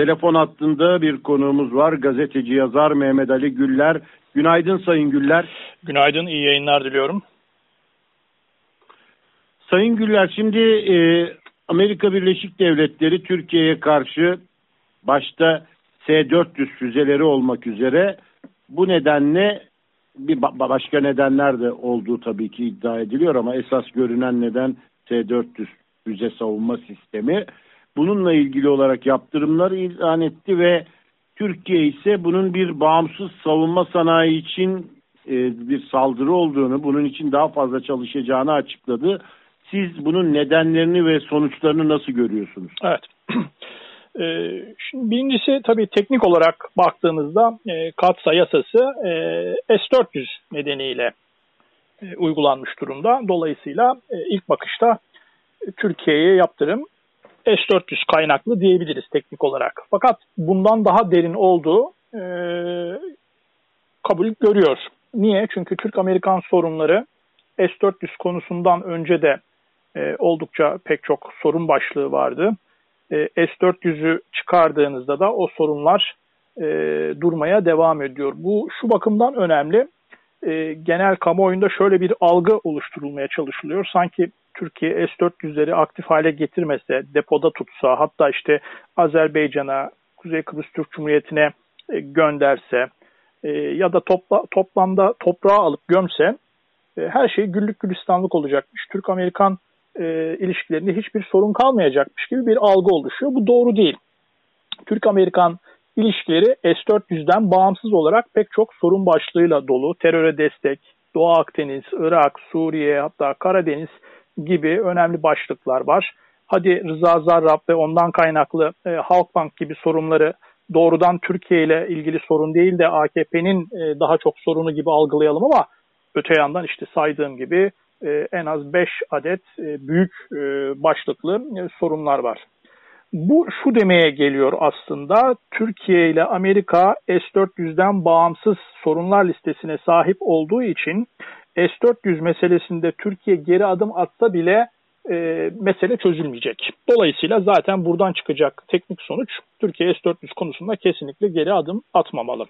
Telefon hattında bir konuğumuz var. Gazeteci yazar Mehmet Ali Güller. Günaydın Sayın Güller. Günaydın, iyi yayınlar diliyorum. Sayın Güller, şimdi e, Amerika Birleşik Devletleri Türkiye'ye karşı başta S-400 füzeleri olmak üzere bu nedenle bir başka nedenler de olduğu tabii ki iddia ediliyor ama esas görünen neden S-400 füze savunma sistemi. Bununla ilgili olarak yaptırımları ilan etti ve Türkiye ise bunun bir bağımsız savunma sanayi için e, bir saldırı olduğunu, bunun için daha fazla çalışacağını açıkladı. Siz bunun nedenlerini ve sonuçlarını nasıl görüyorsunuz? Evet. E, şimdi birincisi tabii teknik olarak baktığımızda e, katsa yasası e, S-400 nedeniyle uygulanmış durumda. Dolayısıyla ilk bakışta Türkiye'ye yaptırım S-400 kaynaklı diyebiliriz teknik olarak. Fakat bundan daha derin olduğu e, kabul görüyor. Niye? Çünkü Türk-Amerikan sorunları S-400 konusundan önce de e, oldukça pek çok sorun başlığı vardı. E, S-400'ü çıkardığınızda da o sorunlar e, durmaya devam ediyor. Bu şu bakımdan önemli. E, genel kamuoyunda şöyle bir algı oluşturulmaya çalışılıyor. Sanki Türkiye S-400'leri aktif hale getirmese, depoda tutsa, hatta işte Azerbaycan'a, Kuzey Kıbrıs Türk Cumhuriyeti'ne e, gönderse e, ya da topla, toplamda toprağı alıp gömse e, her şey güllük gülistanlık olacakmış. Türk-Amerikan ilişkilerinde hiçbir sorun kalmayacakmış gibi bir algı oluşuyor. Bu doğru değil. Türk-Amerikan ilişkileri S-400'den bağımsız olarak pek çok sorun başlığıyla dolu. Teröre destek, Doğu Akdeniz, Irak, Suriye hatta Karadeniz gibi önemli başlıklar var. Hadi Rıza Zarrab ve ondan kaynaklı e, Halkbank gibi sorunları doğrudan Türkiye ile ilgili sorun değil de AKP'nin e, daha çok sorunu gibi algılayalım ama öte yandan işte saydığım gibi e, en az 5 adet e, büyük e, başlıklı e, sorunlar var. Bu şu demeye geliyor aslında Türkiye ile Amerika S-400'den bağımsız sorunlar listesine sahip olduğu için S-400 meselesinde Türkiye geri adım atsa bile e, mesele çözülmeyecek. Dolayısıyla zaten buradan çıkacak teknik sonuç Türkiye S-400 konusunda kesinlikle geri adım atmamalı.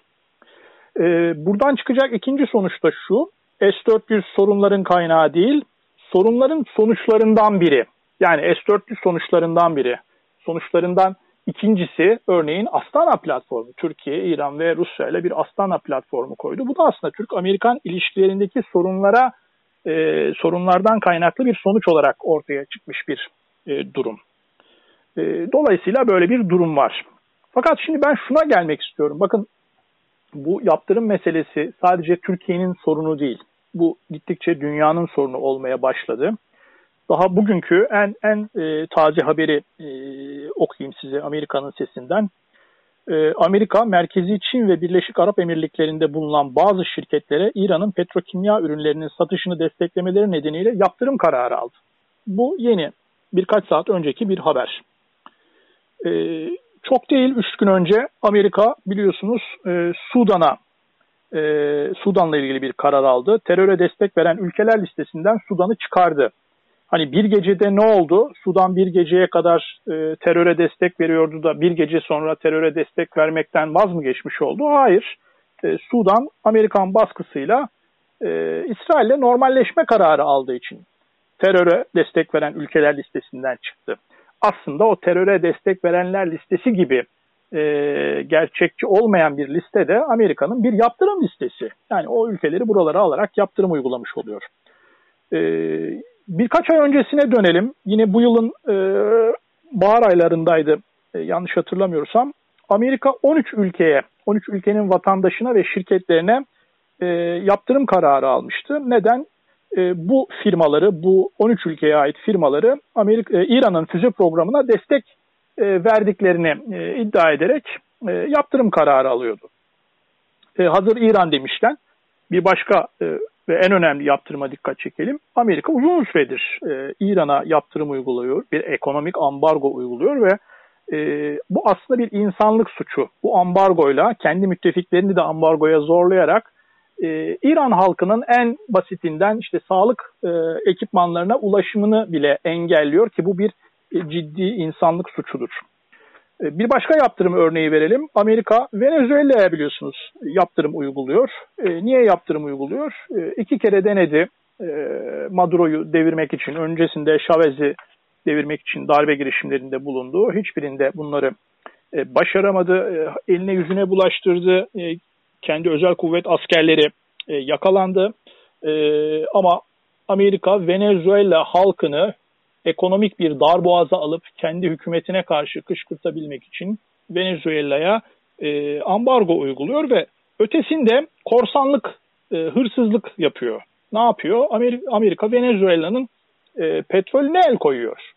E, buradan çıkacak ikinci sonuç da şu, S-400 sorunların kaynağı değil, sorunların sonuçlarından biri. Yani S-400 sonuçlarından biri. Sonuçlarından İkincisi örneğin Astana platformu. Türkiye, İran ve Rusya ile bir Astana platformu koydu. Bu da aslında Türk-Amerikan ilişkilerindeki sorunlara e, sorunlardan kaynaklı bir sonuç olarak ortaya çıkmış bir e, durum. E, dolayısıyla böyle bir durum var. Fakat şimdi ben şuna gelmek istiyorum. Bakın bu yaptırım meselesi sadece Türkiye'nin sorunu değil. Bu gittikçe dünyanın sorunu olmaya başladı. Daha bugünkü en en e, taze haberi e, okuyayım size Amerika'nın sesinden. E, Amerika, Merkezi Çin ve Birleşik Arap Emirlikleri'nde bulunan bazı şirketlere İran'ın petrokimya ürünlerinin satışını desteklemeleri nedeniyle yaptırım kararı aldı. Bu yeni, birkaç saat önceki bir haber. E, çok değil, üç gün önce Amerika biliyorsunuz e, Sudan'a e, Sudan'la ilgili bir karar aldı. Teröre destek veren ülkeler listesinden Sudan'ı çıkardı. Hani bir gecede ne oldu? Sudan bir geceye kadar e, teröre destek veriyordu da bir gece sonra teröre destek vermekten vaz mı geçmiş oldu? Hayır. E, Sudan Amerikan baskısıyla e, İsrail'le normalleşme kararı aldığı için teröre destek veren ülkeler listesinden çıktı. Aslında o teröre destek verenler listesi gibi e, gerçekçi olmayan bir listede Amerika'nın bir yaptırım listesi. Yani o ülkeleri buralara alarak yaptırım uygulamış oluyor. E, Birkaç ay öncesine dönelim. Yine bu yılın e, bahar aylarındaydı e, yanlış hatırlamıyorsam. Amerika 13 ülkeye, 13 ülkenin vatandaşına ve şirketlerine e, yaptırım kararı almıştı. Neden? E, bu firmaları, bu 13 ülkeye ait firmaları Amerika, e, İran'ın füze programına destek e, verdiklerini e, iddia ederek e, yaptırım kararı alıyordu. E, hazır İran demişken bir başka e, ve en önemli yaptırıma dikkat çekelim. Amerika uzun süredir e, İran'a yaptırım uyguluyor, bir ekonomik ambargo uyguluyor ve e, bu aslında bir insanlık suçu. Bu ambargoyla kendi müttefiklerini de ambargoya zorlayarak e, İran halkının en basitinden işte sağlık e, ekipmanlarına ulaşımını bile engelliyor ki bu bir e, ciddi insanlık suçudur. E, bir başka yaptırım örneği verelim. Amerika Venezuela'ya biliyorsunuz yaptırım uyguluyor. E, niye yaptırım uyguluyor? E, iki kere denedi e, Maduro'yu devirmek için. Öncesinde Chavez'i devirmek için darbe girişimlerinde bulundu. Hiçbirinde bunları başaramadı. Eline yüzüne bulaştırdı. Kendi özel kuvvet askerleri yakalandı. Ama Amerika Venezuela halkını ekonomik bir darboğaza alıp kendi hükümetine karşı kışkırtabilmek için Venezuela'ya e, ambargo uyguluyor ve ötesinde korsanlık, e, hırsızlık yapıyor. Ne yapıyor? Amerika, Amerika Venezuela'nın e, petrolüne el koyuyor.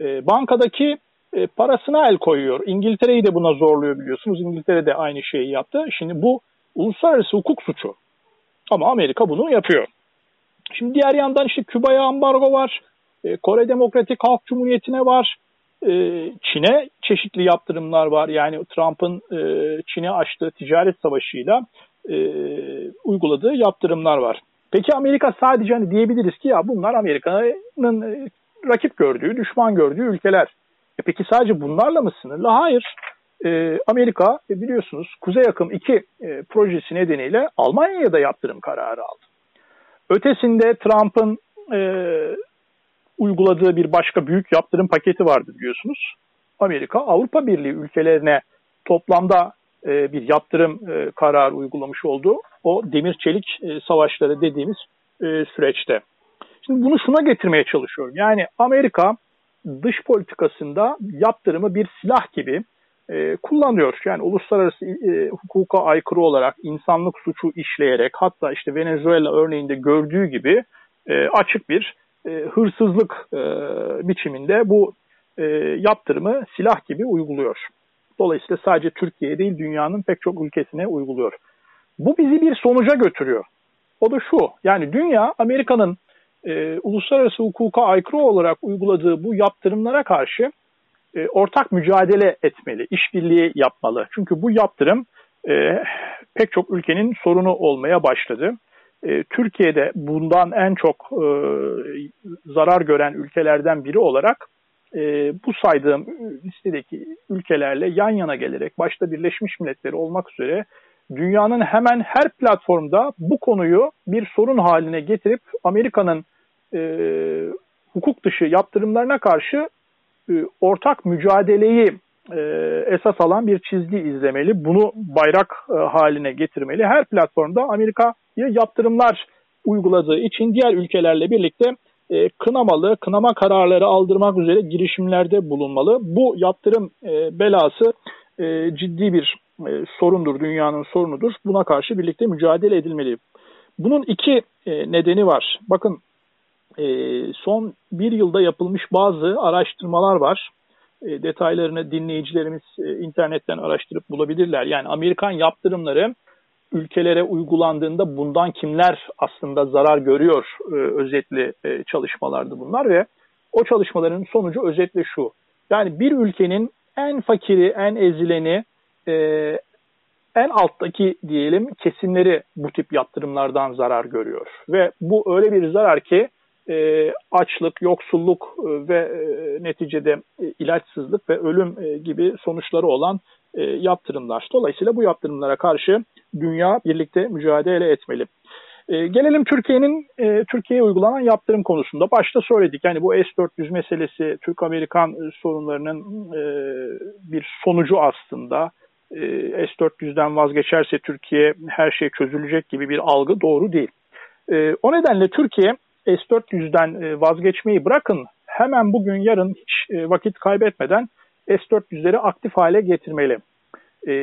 E, bankadaki e, parasına el koyuyor. İngiltere'yi de buna zorluyor biliyorsunuz. İngiltere de aynı şeyi yaptı. Şimdi bu uluslararası hukuk suçu. Ama Amerika bunu yapıyor. Şimdi diğer yandan işte Küba'ya ambargo var. E, Kore Demokratik Halk Cumhuriyeti'ne var. E, Çin'e çeşitli yaptırımlar var. Yani Trump'ın e, Çin'e açtığı ticaret savaşıyla uyguladığı yaptırımlar var. Peki Amerika sadece hani diyebiliriz ki ya bunlar Amerika'nın rakip gördüğü, düşman gördüğü ülkeler. E peki sadece bunlarla mı sınırlı? Hayır. E, Amerika e, biliyorsunuz Kuzey Akım 2 e, projesi nedeniyle Almanya'ya da yaptırım kararı aldı. Ötesinde Trump'ın e, uyguladığı bir başka büyük yaptırım paketi vardı biliyorsunuz. Amerika Avrupa Birliği ülkelerine toplamda e, bir yaptırım e, kararı uygulamış oldu. O demir çelik e, savaşları dediğimiz e, süreçte. Şimdi bunu şuna getirmeye çalışıyorum. Yani Amerika dış politikasında yaptırımı bir silah gibi e, kullanıyor. Yani uluslararası e, hukuka aykırı olarak insanlık suçu işleyerek hatta işte Venezuela örneğinde gördüğü gibi e, açık bir e, hırsızlık e, biçiminde bu e, yaptırımı silah gibi uyguluyor. Dolayısıyla sadece Türkiye değil dünyanın pek çok ülkesine uyguluyor. Bu bizi bir sonuca götürüyor. O da şu, yani dünya Amerika'nın e, uluslararası hukuka aykırı olarak uyguladığı bu yaptırımlara karşı e, ortak mücadele etmeli, işbirliği yapmalı. Çünkü bu yaptırım e, pek çok ülkenin sorunu olmaya başladı. E, Türkiye'de bundan en çok e, zarar gören ülkelerden biri olarak e, bu saydığım listedeki ülkelerle yan yana gelerek başta Birleşmiş Milletleri olmak üzere dünyanın hemen her platformda bu konuyu bir sorun haline getirip Amerika'nın e, hukuk dışı yaptırımlarına karşı e, ortak mücadeleyi e, esas alan bir çizgi izlemeli. Bunu bayrak e, haline getirmeli. Her platformda Amerika'ya yaptırımlar uyguladığı için diğer ülkelerle birlikte e, kınamalı, kınama kararları aldırmak üzere girişimlerde bulunmalı. Bu yaptırım e, belası e, ciddi bir e, sorundur, dünyanın sorunudur. Buna karşı birlikte mücadele edilmeli. Bunun iki e, nedeni var. Bakın e, son bir yılda yapılmış bazı araştırmalar var. E, detaylarını dinleyicilerimiz e, internetten araştırıp bulabilirler. Yani Amerikan yaptırımları ülkelere uygulandığında bundan kimler aslında zarar görüyor e, özetli e, çalışmalardı bunlar ve o çalışmaların sonucu özetle şu. Yani bir ülkenin en fakiri, en ezileni, e, en alttaki diyelim kesimleri bu tip yaptırımlardan zarar görüyor. Ve bu öyle bir zarar ki e, açlık, yoksulluk e, ve e, neticede e, ilaçsızlık ve ölüm e, gibi sonuçları olan e, yaptırımlar. Dolayısıyla bu yaptırımlara karşı dünya birlikte mücadele etmeli. E, gelelim Türkiye'nin e, Türkiye'ye uygulanan yaptırım konusunda. Başta söyledik yani bu S-400 meselesi Türk-Amerikan e, sorunlarının e, bir sonucu aslında. E, S-400'den vazgeçerse Türkiye her şey çözülecek gibi bir algı doğru değil. E, o nedenle Türkiye S-400'den e, vazgeçmeyi bırakın hemen bugün yarın hiç e, vakit kaybetmeden S-400'leri aktif hale getirmeli. E,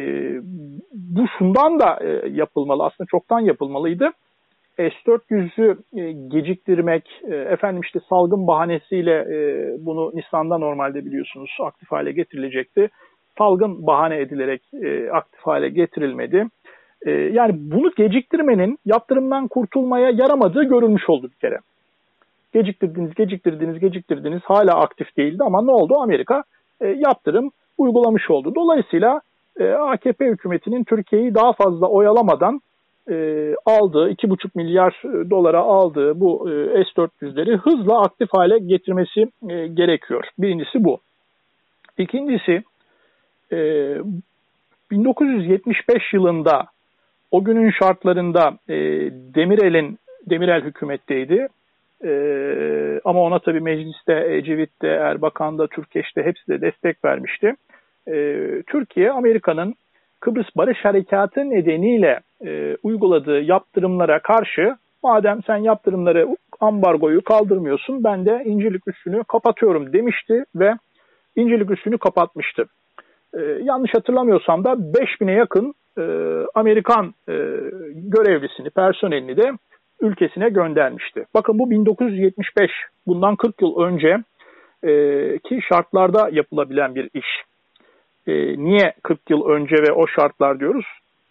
bu şundan da yapılmalı aslında çoktan yapılmalıydı. S-400'ü geciktirmek, efendim işte salgın bahanesiyle bunu Nisan'da normalde biliyorsunuz aktif hale getirilecekti. Salgın bahane edilerek aktif hale getirilmedi. E, yani bunu geciktirmenin yaptırımdan kurtulmaya yaramadığı görülmüş oldu bir kere. Geciktirdiniz, geciktirdiniz, geciktirdiniz hala aktif değildi ama ne oldu? Amerika e, yaptırım uygulamış oldu. Dolayısıyla e, AKP hükümetinin Türkiye'yi daha fazla oyalamadan e, aldığı 2,5 milyar dolara aldığı bu e, S-400'leri hızla aktif hale getirmesi e, gerekiyor. Birincisi bu. İkincisi e, 1975 yılında o günün şartlarında e, Demirel'in Demirel hükümetteydi. Ama ona tabii mecliste Ecevit'te, Erbakan'da, Türkeş'te hepsi de destek vermişti. E, Türkiye, Amerika'nın Kıbrıs Barış Harekatı nedeniyle e, uyguladığı yaptırımlara karşı madem sen yaptırımları ambargoyu kaldırmıyorsun ben de İncirlik üssünü kapatıyorum demişti ve İncirlik üssünü kapatmıştı. E, yanlış hatırlamıyorsam da 5000'e yakın e, Amerikan e, görevlisini, personelini de ülkesine göndermişti. Bakın bu 1975, bundan 40 yıl önce e, ki şartlarda yapılabilen bir iş. E, niye 40 yıl önce ve o şartlar diyoruz?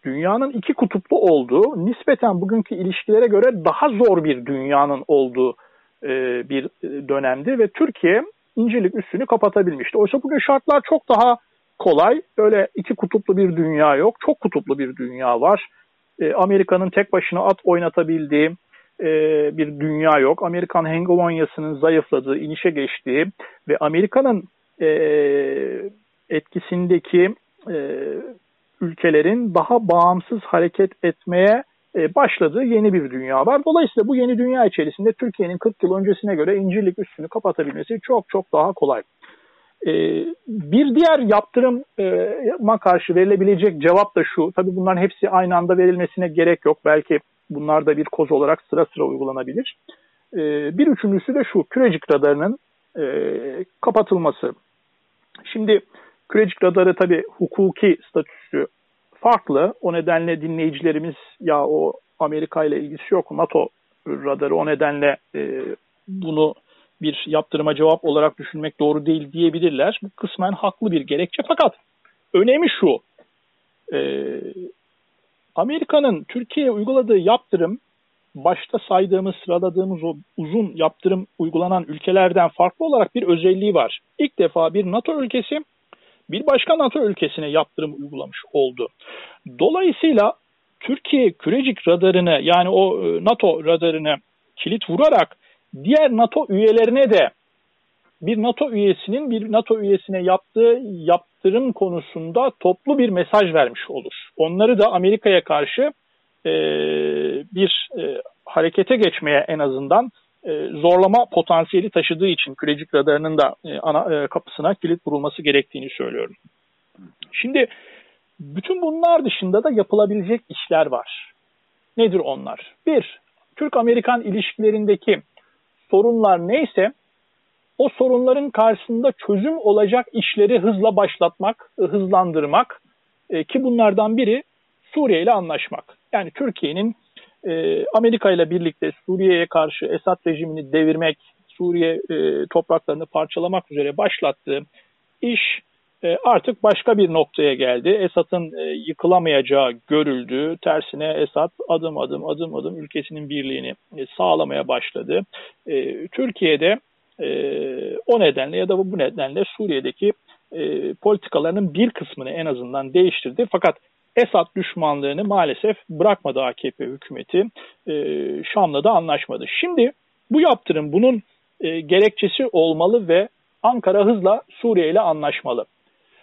Dünyanın iki kutuplu olduğu, nispeten bugünkü ilişkilere göre daha zor bir dünyanın olduğu e, bir dönemdi ve Türkiye İncirlik üssünü kapatabilmişti. Oysa bugün şartlar çok daha kolay. Öyle iki kutuplu bir dünya yok. Çok kutuplu bir dünya var. E, Amerika'nın tek başına at oynatabildiği e, bir dünya yok. Amerikan hegemonyasının zayıfladığı, inişe geçtiği ve Amerika'nın e, etkisindeki e, ülkelerin daha bağımsız hareket etmeye e, başladığı yeni bir dünya var. Dolayısıyla bu yeni dünya içerisinde Türkiye'nin 40 yıl öncesine göre incirlik üstünü kapatabilmesi çok çok daha kolay. E, bir diğer yaptırıma karşı verilebilecek cevap da şu. Tabii bunların hepsi aynı anda verilmesine gerek yok. Belki bunlar da bir koz olarak sıra sıra uygulanabilir. E, bir üçüncüsü de şu. Kürecik radarının kapatılması. Şimdi Kürecik radarı tabii hukuki statüsü farklı. O nedenle dinleyicilerimiz ya o Amerika ile ilgisi yok. NATO radarı o nedenle e, bunu bir yaptırıma cevap olarak düşünmek doğru değil diyebilirler. Bu kısmen haklı bir gerekçe fakat önemi şu. E, Amerika'nın Türkiye'ye uyguladığı yaptırım başta saydığımız, sıraladığımız o uzun yaptırım uygulanan ülkelerden farklı olarak bir özelliği var. İlk defa bir NATO ülkesi bir başka NATO ülkesine yaptırım uygulamış oldu. Dolayısıyla Türkiye kürecik radarını yani o e, NATO radarını kilit vurarak diğer NATO üyelerine de bir NATO üyesinin bir NATO üyesine yaptığı yaptırım konusunda toplu bir mesaj vermiş olur. Onları da Amerika'ya karşı e, bir e, harekete geçmeye en azından zorlama potansiyeli taşıdığı için kürecik radarının da e, ana e, kapısına kilit vurulması gerektiğini söylüyorum. Şimdi bütün bunlar dışında da yapılabilecek işler var. Nedir onlar? Bir, Türk-Amerikan ilişkilerindeki sorunlar neyse o sorunların karşısında çözüm olacak işleri hızla başlatmak, hızlandırmak ki bunlardan biri Suriye ile anlaşmak. Yani Türkiye'nin e, Amerika ile birlikte Suriye'ye karşı Esad rejimini devirmek, Suriye e, topraklarını parçalamak üzere başlattığı iş e, artık başka bir noktaya geldi. Esad'ın e, yıkılamayacağı görüldü. Tersine Esad adım adım adım adım ülkesinin birliğini e, sağlamaya başladı. E, Türkiye'de e, o nedenle ya da bu nedenle Suriye'deki e, politikalarının bir kısmını en azından değiştirdi. Fakat Esad düşmanlığını maalesef bırakmadı AKP hükümeti. E, Şam'la da anlaşmadı. Şimdi bu yaptırım bunun e, gerekçesi olmalı ve Ankara hızla Suriye ile anlaşmalı.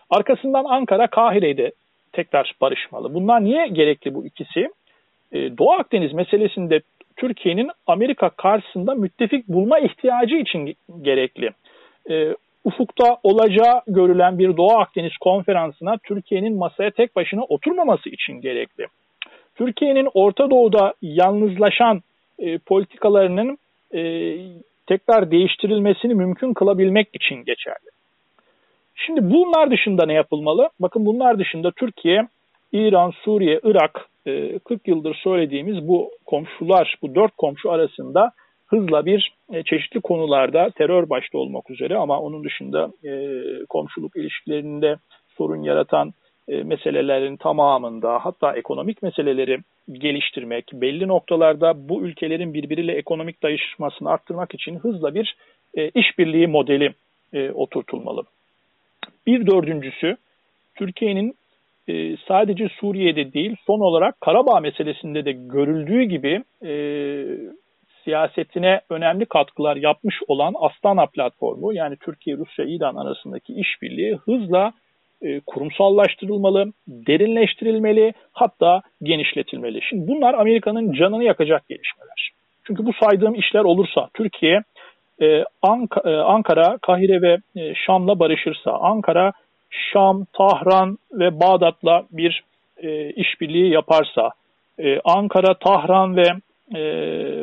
Arkasından Ankara Kahire'de tekrar barışmalı. Bunlar niye gerekli bu ikisi? E, Doğu Akdeniz meselesinde Türkiye'nin Amerika karşısında müttefik bulma ihtiyacı için gerekli. E, ufukta olacağı görülen bir Doğu Akdeniz konferansına Türkiye'nin masaya tek başına oturmaması için gerekli. Türkiye'nin Orta Doğu'da yalnızlaşan e, politikalarının e, tekrar değiştirilmesini mümkün kılabilmek için geçerli. Şimdi bunlar dışında ne yapılmalı? Bakın bunlar dışında Türkiye, İran, Suriye, Irak e, 40 yıldır söylediğimiz bu komşular, bu dört komşu arasında hızla bir e, çeşitli konularda terör başta olmak üzere ama onun dışında e, komşuluk ilişkilerinde sorun yaratan e, meselelerin tamamında hatta ekonomik meseleleri geliştirmek, belli noktalarda bu ülkelerin birbiriyle ekonomik dayanışmasını arttırmak için hızla bir e, işbirliği modeli e, oturtulmalı. Bir dördüncüsü Türkiye'nin e, sadece Suriye'de değil son olarak Karabağ meselesinde de görüldüğü gibi e, siyasetine önemli katkılar yapmış olan Astana platformu yani Türkiye, Rusya, İran arasındaki işbirliği hızla e, kurumsallaştırılmalı, derinleştirilmeli, hatta genişletilmeli. Şimdi bunlar Amerika'nın canını yakacak gelişmeler. Çünkü bu saydığım işler olursa Türkiye e, Ank e, Ankara, Kahire ve e, Şam'la barışırsa, Ankara, Şam, Tahran ve Bağdat'la bir e, işbirliği yaparsa, e, Ankara, Tahran ve e,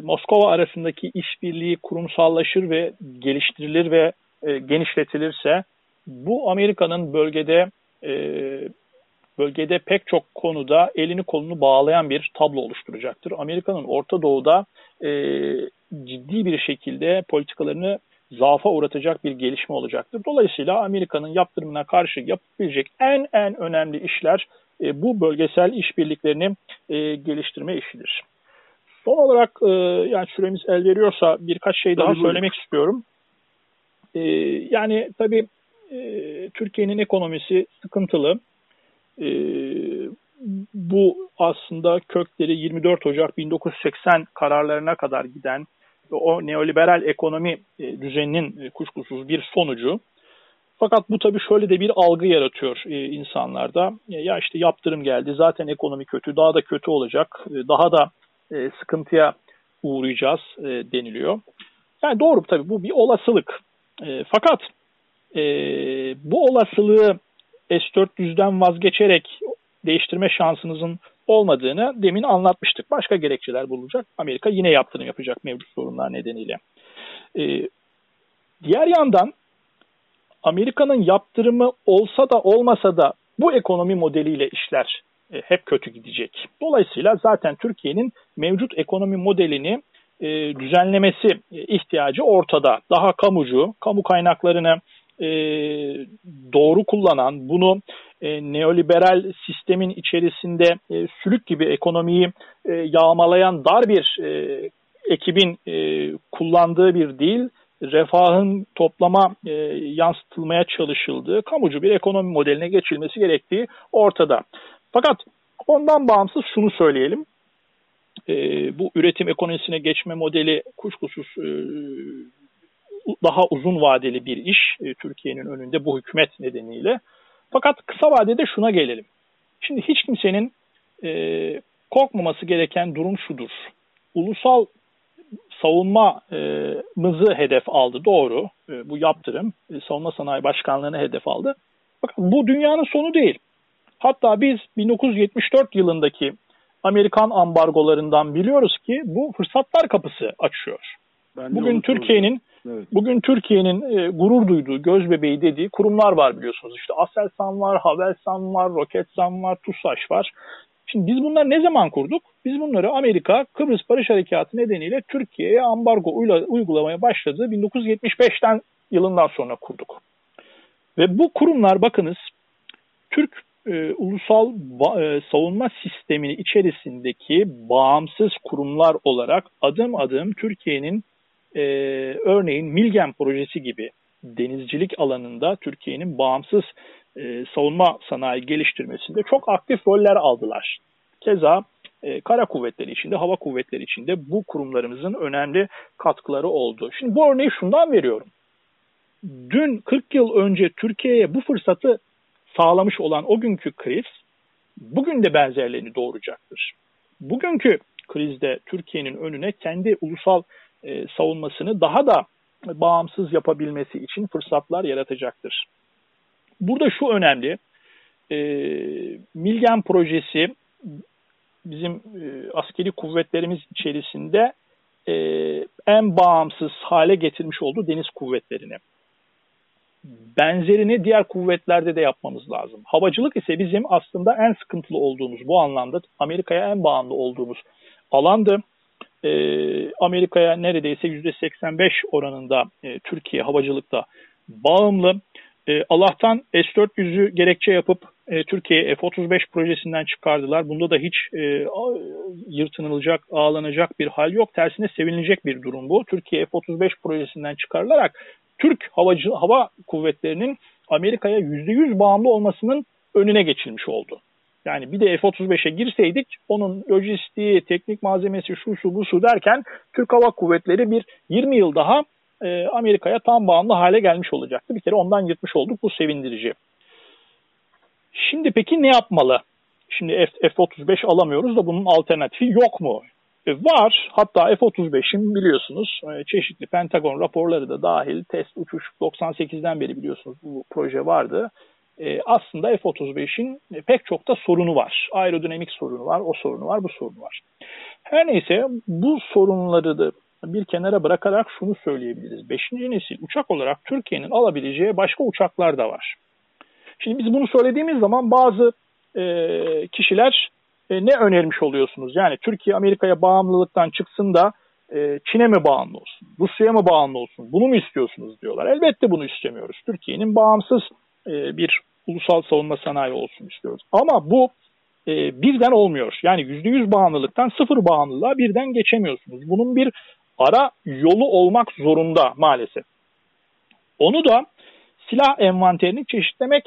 Moskova arasındaki işbirliği kurumsallaşır ve geliştirilir ve e, genişletilirse bu Amerika'nın bölgede e, bölgede pek çok konuda elini kolunu bağlayan bir tablo oluşturacaktır. Amerika'nın Orta Doğu'da e, ciddi bir şekilde politikalarını zaafa uğratacak bir gelişme olacaktır. Dolayısıyla Amerika'nın yaptırımına karşı yapabilecek en en önemli işler e, bu bölgesel işbirliklerini e, geliştirme işidir. Son olarak e, yani süremiz el veriyorsa birkaç şey daha tabii söylemek buyurun. istiyorum. E, yani tabii e, Türkiye'nin ekonomisi sıkıntılı. E, bu aslında kökleri 24 Ocak 1980 kararlarına kadar giden o neoliberal ekonomi e, düzeninin e, kuşkusuz bir sonucu. Fakat bu tabii şöyle de bir algı yaratıyor e, insanlarda. Ya işte yaptırım geldi, zaten ekonomi kötü, daha da kötü olacak, daha da sıkıntıya uğrayacağız deniliyor. Yani doğru tabii bu bir olasılık. Fakat bu olasılığı S-400'den vazgeçerek değiştirme şansınızın olmadığını demin anlatmıştık. Başka gerekçeler bulacak. Amerika yine yaptırım yapacak mevcut sorunlar nedeniyle. Ee, diğer yandan Amerika'nın yaptırımı olsa da olmasa da bu ekonomi modeliyle işler e, hep kötü gidecek. Dolayısıyla zaten Türkiye'nin mevcut ekonomi modelini e, düzenlemesi e, ihtiyacı ortada. Daha kamucu, kamu kaynaklarını doğru kullanan, bunu neoliberal sistemin içerisinde sülük gibi ekonomiyi yağmalayan dar bir ekibin kullandığı bir dil, refahın toplama e, yansıtılmaya çalışıldığı kamucu bir ekonomi modeline geçilmesi gerektiği ortada. Fakat ondan bağımsız şunu söyleyelim. E, bu üretim ekonomisine geçme modeli kuşkusuz e, daha uzun vadeli bir iş e, Türkiye'nin önünde bu hükümet nedeniyle. Fakat kısa vadede şuna gelelim. Şimdi hiç kimsenin e, korkmaması gereken durum şudur. Ulusal savunmamızı hedef aldı doğru. E, bu yaptırım e, savunma sanayi başkanlığını hedef aldı. Fakat bu dünyanın sonu değil. Hatta biz 1974 yılındaki Amerikan ambargolarından biliyoruz ki bu fırsatlar kapısı açıyor. Ben Bugün Türkiye'nin Evet. Bugün Türkiye'nin e, gurur duyduğu, göz bebeği dediği kurumlar var biliyorsunuz. İşte Aselsan var, Havelsan var, Roketsan var, TUSAŞ var. Şimdi biz bunları ne zaman kurduk? Biz bunları Amerika Kıbrıs Barış Harekatı nedeniyle Türkiye'ye ambargo uygulamaya başladığı 1975'ten yılından sonra kurduk. Ve bu kurumlar bakınız Türk e, ulusal e, savunma sistemini içerisindeki bağımsız kurumlar olarak adım adım Türkiye'nin e, örneğin Milgen projesi gibi denizcilik alanında Türkiye'nin bağımsız e, savunma sanayi geliştirmesinde çok aktif roller aldılar. Keza e, kara kuvvetleri içinde, hava kuvvetleri içinde bu kurumlarımızın önemli katkıları oldu. Şimdi bu örneği şundan veriyorum. Dün 40 yıl önce Türkiye'ye bu fırsatı sağlamış olan o günkü kriz bugün de benzerlerini doğuracaktır. Bugünkü krizde Türkiye'nin önüne kendi ulusal e, savunmasını daha da bağımsız yapabilmesi için fırsatlar yaratacaktır. Burada şu önemli, e, Milgen projesi bizim e, askeri kuvvetlerimiz içerisinde e, en bağımsız hale getirmiş olduğu deniz kuvvetlerini. Benzerini diğer kuvvetlerde de yapmamız lazım. Havacılık ise bizim aslında en sıkıntılı olduğumuz bu anlamda Amerika'ya en bağımlı olduğumuz alandı e, Amerika'ya neredeyse %85 oranında e, Türkiye havacılıkta bağımlı. E, Allah'tan S-400'ü gerekçe yapıp e, Türkiye F-35 projesinden çıkardılar. Bunda da hiç e, yırtınılacak, ağlanacak bir hal yok. Tersine sevinilecek bir durum bu. Türkiye F-35 projesinden çıkarılarak Türk havacı, hava kuvvetlerinin Amerika'ya %100 bağımlı olmasının önüne geçilmiş oldu. Yani bir de F-35'e girseydik onun lojistiği, teknik malzemesi, şu şu bu şu derken Türk Hava Kuvvetleri bir 20 yıl daha e, Amerika'ya tam bağımlı hale gelmiş olacaktı. Bir kere ondan yırtmış olduk. Bu sevindirici. Şimdi peki ne yapmalı? Şimdi F-35 alamıyoruz da bunun alternatifi yok mu? E, var. Hatta F-35'in biliyorsunuz e, çeşitli Pentagon raporları da dahil test uçuş 98'den beri biliyorsunuz bu proje vardı. E, aslında F-35'in pek çok da sorunu var. Aerodinamik sorunu var, o sorunu var, bu sorunu var. Her neyse bu sorunları da bir kenara bırakarak şunu söyleyebiliriz. Beşinci nesil uçak olarak Türkiye'nin alabileceği başka uçaklar da var. Şimdi biz bunu söylediğimiz zaman bazı e, kişiler e, ne önermiş oluyorsunuz? Yani Türkiye Amerika'ya bağımlılıktan çıksın da e, Çin'e mi bağımlı olsun? Rusya'ya mı bağımlı olsun? Bunu mu istiyorsunuz diyorlar. Elbette bunu istemiyoruz. Türkiye'nin bağımsız e, bir ulusal savunma sanayi olsun istiyoruz. Ama bu e, birden olmuyor. Yani %100 bağımlılıktan sıfır bağımlılığa birden geçemiyorsunuz. Bunun bir ara yolu olmak zorunda maalesef. Onu da silah envanterini çeşitlemek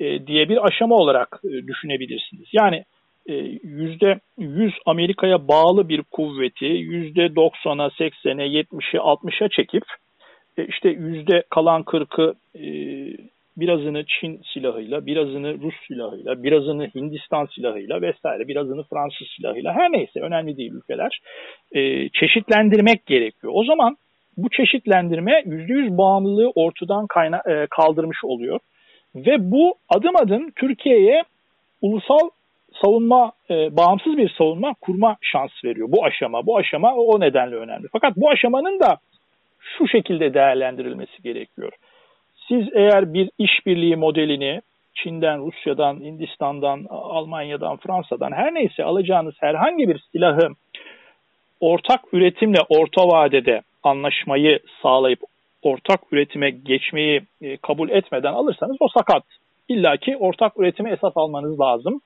e, diye bir aşama olarak e, düşünebilirsiniz. Yani yüzde 100 Amerika'ya bağlı bir kuvveti %90'a, 80'e, 70'e, 60'a çekip e, işte yüzde kalan 40'ı e, birazını Çin silahıyla, birazını Rus silahıyla, birazını Hindistan silahıyla vesaire, birazını Fransız silahıyla her neyse önemli değil ülkeler e, çeşitlendirmek gerekiyor. O zaman bu çeşitlendirme %100 bağımlılığı ortadan kaldırmış oluyor. Ve bu adım adım Türkiye'ye ulusal savunma, e, bağımsız bir savunma kurma şans veriyor bu aşama. Bu aşama o nedenle önemli. Fakat bu aşamanın da şu şekilde değerlendirilmesi gerekiyor. Siz eğer bir işbirliği modelini Çin'den, Rusya'dan, Hindistan'dan, Almanya'dan, Fransa'dan her neyse alacağınız herhangi bir silahı ortak üretimle orta vadede anlaşmayı sağlayıp ortak üretime geçmeyi e, kabul etmeden alırsanız o sakat. İlla ki ortak üretime esas almanız lazım.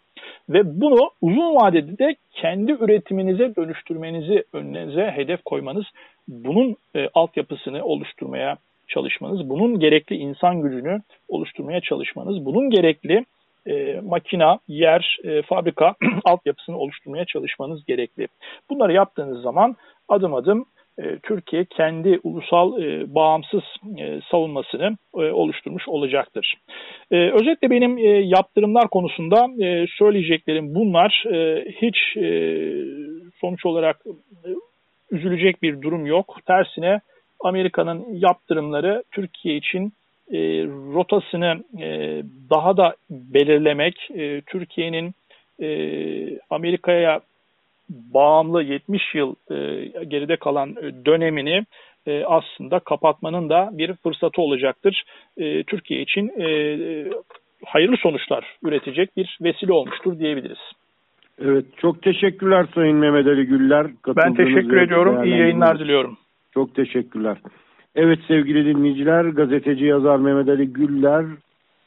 Ve bunu uzun vadede de kendi üretiminize dönüştürmenizi önünüze hedef koymanız, bunun e, altyapısını oluşturmaya çalışmanız, bunun gerekli insan gücünü oluşturmaya çalışmanız, bunun gerekli e, makina, yer, e, fabrika altyapısını oluşturmaya çalışmanız gerekli. Bunları yaptığınız zaman adım adım Türkiye kendi ulusal e, bağımsız e, savunmasını oluşturmuş olacaktır. Özetle benim yaptırımlar konusunda söyleyeceklerim bunlar. Hiç sonuç olarak üzülecek bir durum yok. Tersine Amerika'nın yaptırımları Türkiye için rotasını daha da belirlemek, Türkiye'nin Amerika'ya bağımlı 70 yıl e, geride kalan e, dönemini e, aslında kapatmanın da bir fırsatı olacaktır. E, Türkiye için e, hayırlı sonuçlar üretecek bir vesile olmuştur diyebiliriz. Evet, çok teşekkürler Sayın Mehmet Ali Güller. Ben teşekkür ediyorum. İyi yayınlar diliyorum. Çok teşekkürler. Evet sevgili dinleyiciler, gazeteci yazar Mehmet Ali Güller,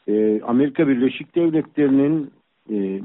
e, Amerika Birleşik Devletleri'nin e,